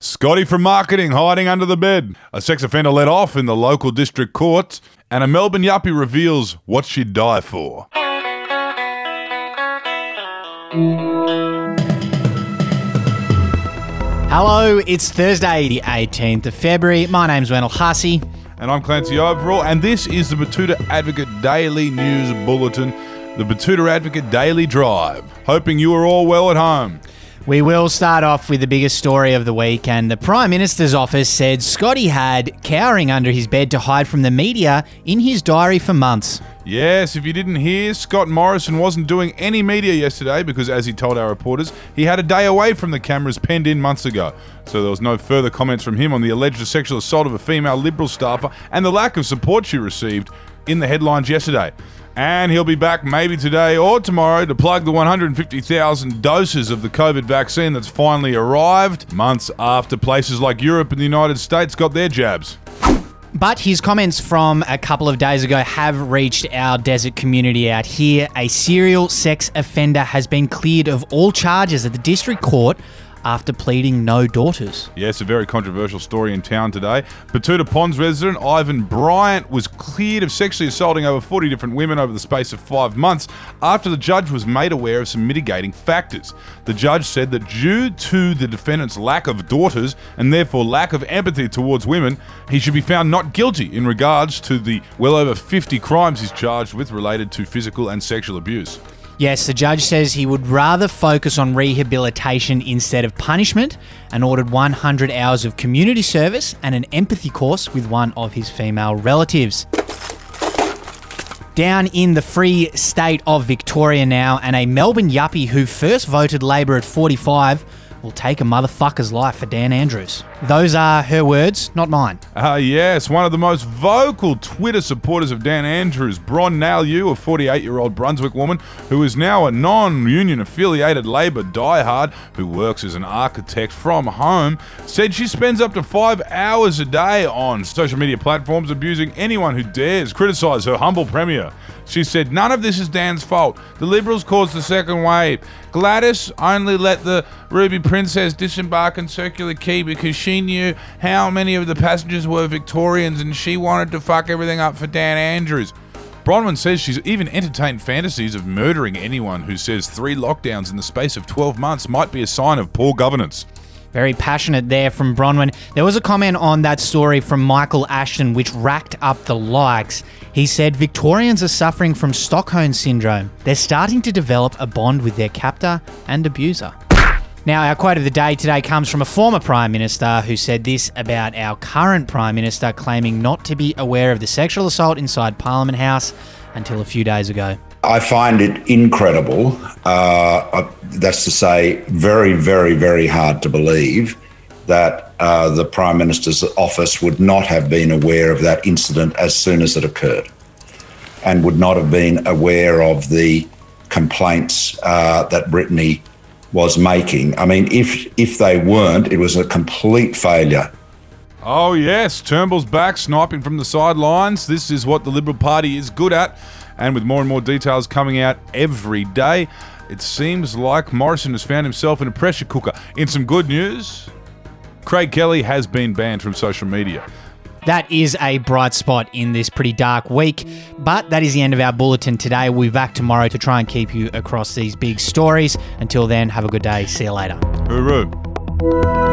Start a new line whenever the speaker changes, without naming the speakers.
Scotty from marketing hiding under the bed. A sex offender let off in the local district court. And a Melbourne yuppie reveals what she'd die for.
Hello, it's Thursday, the 18th of February. My name's Wendell Hussey.
And I'm Clancy Overell, and this is the Betoota Advocate Daily News Bulletin, the Betoota Advocate Daily Drive. Hoping you are all well at home.
We will start off with the biggest story of the week, and the Prime Minister's office said Scotty had cowering under his bed to hide from the media in his diary for months.
Yes, if you didn't hear, Scott Morrison wasn't doing any media yesterday because, as he told our reporters, he had a day away from the cameras penned in months ago. So there was no further comments from him on the alleged sexual assault of a female Liberal staffer and the lack of support she received in the headlines yesterday. And he'll be back maybe today or tomorrow to plug the 150,000 doses of the COVID vaccine that's finally arrived months after places like Europe and the United States got their jabs.
But his comments from a couple of days ago have reached our desert community out here. A serial sex offender has been cleared of all charges at the district court after pleading no daughters.
Yes, a very controversial story in town today. Betoota Ponds resident Ivan Bryant was cleared of sexually assaulting over 40 different women over the space of five months after the judge was made aware of some mitigating factors. The judge said that due to the defendant's lack of daughters and therefore lack of empathy towards women, he should be found not guilty in regards to the well over 50 crimes he's charged with related to physical and sexual abuse.
Yes, the judge says he would rather focus on rehabilitation instead of punishment and ordered 100 hours of community service and an empathy course with one of his female relatives. Down in the free state of Victoria now, and a Melbourne yuppie who first voted Labor at 45 will take a motherfucker's life for Dan Andrews. Those are her words, not mine.
Ah, yes, one of the most vocal Twitter supporters of Dan Andrews, Bron Nailou, a 48 year old Brunswick woman who is now a non union affiliated Labor diehard who works as an architect from home, said she spends up to five hours a day on social media platforms abusing anyone who dares criticise her humble premier. She said, None of this is Dan's fault. The Liberals caused the second wave. Gladys only let the Ruby Princess disembark in Circular Quay because she knew how many of the passengers were Victorians and she wanted to fuck everything up for Dan Andrews. Bronwyn says she's even entertained fantasies of murdering anyone who says three lockdowns in the space of 12 months might be a sign of poor governance.
Very passionate there from Bronwyn. There was a comment on that story from Michael Ashton which racked up the likes. He said Victorians are suffering from Stockholm syndrome. They're starting to develop a bond with their captor and abuser. Now, our quote of the day today comes from a former Prime Minister who said this about our current Prime Minister, claiming not to be aware of the sexual assault inside Parliament House until a few days ago.
I find it incredible. Uh, that's to say, very, very, very hard to believe that uh, the Prime Minister's office would not have been aware of that incident as soon as it occurred and would not have been aware of the complaints uh, that Brittany was making. I mean, if if they weren't, it was a complete failure.
Oh yes, Turnbull's back, sniping from the sidelines. This is what the Liberal Party is good at, and with more and more details coming out every day, it seems like Morrison has found himself in a pressure cooker. In some good news, Craig Kelly has been banned from social media.
That is a bright spot in this pretty dark week. But that is the end of our bulletin today. We'll be back tomorrow to try and keep you across these big stories. Until then, have a good day. See you later.
Hooroo.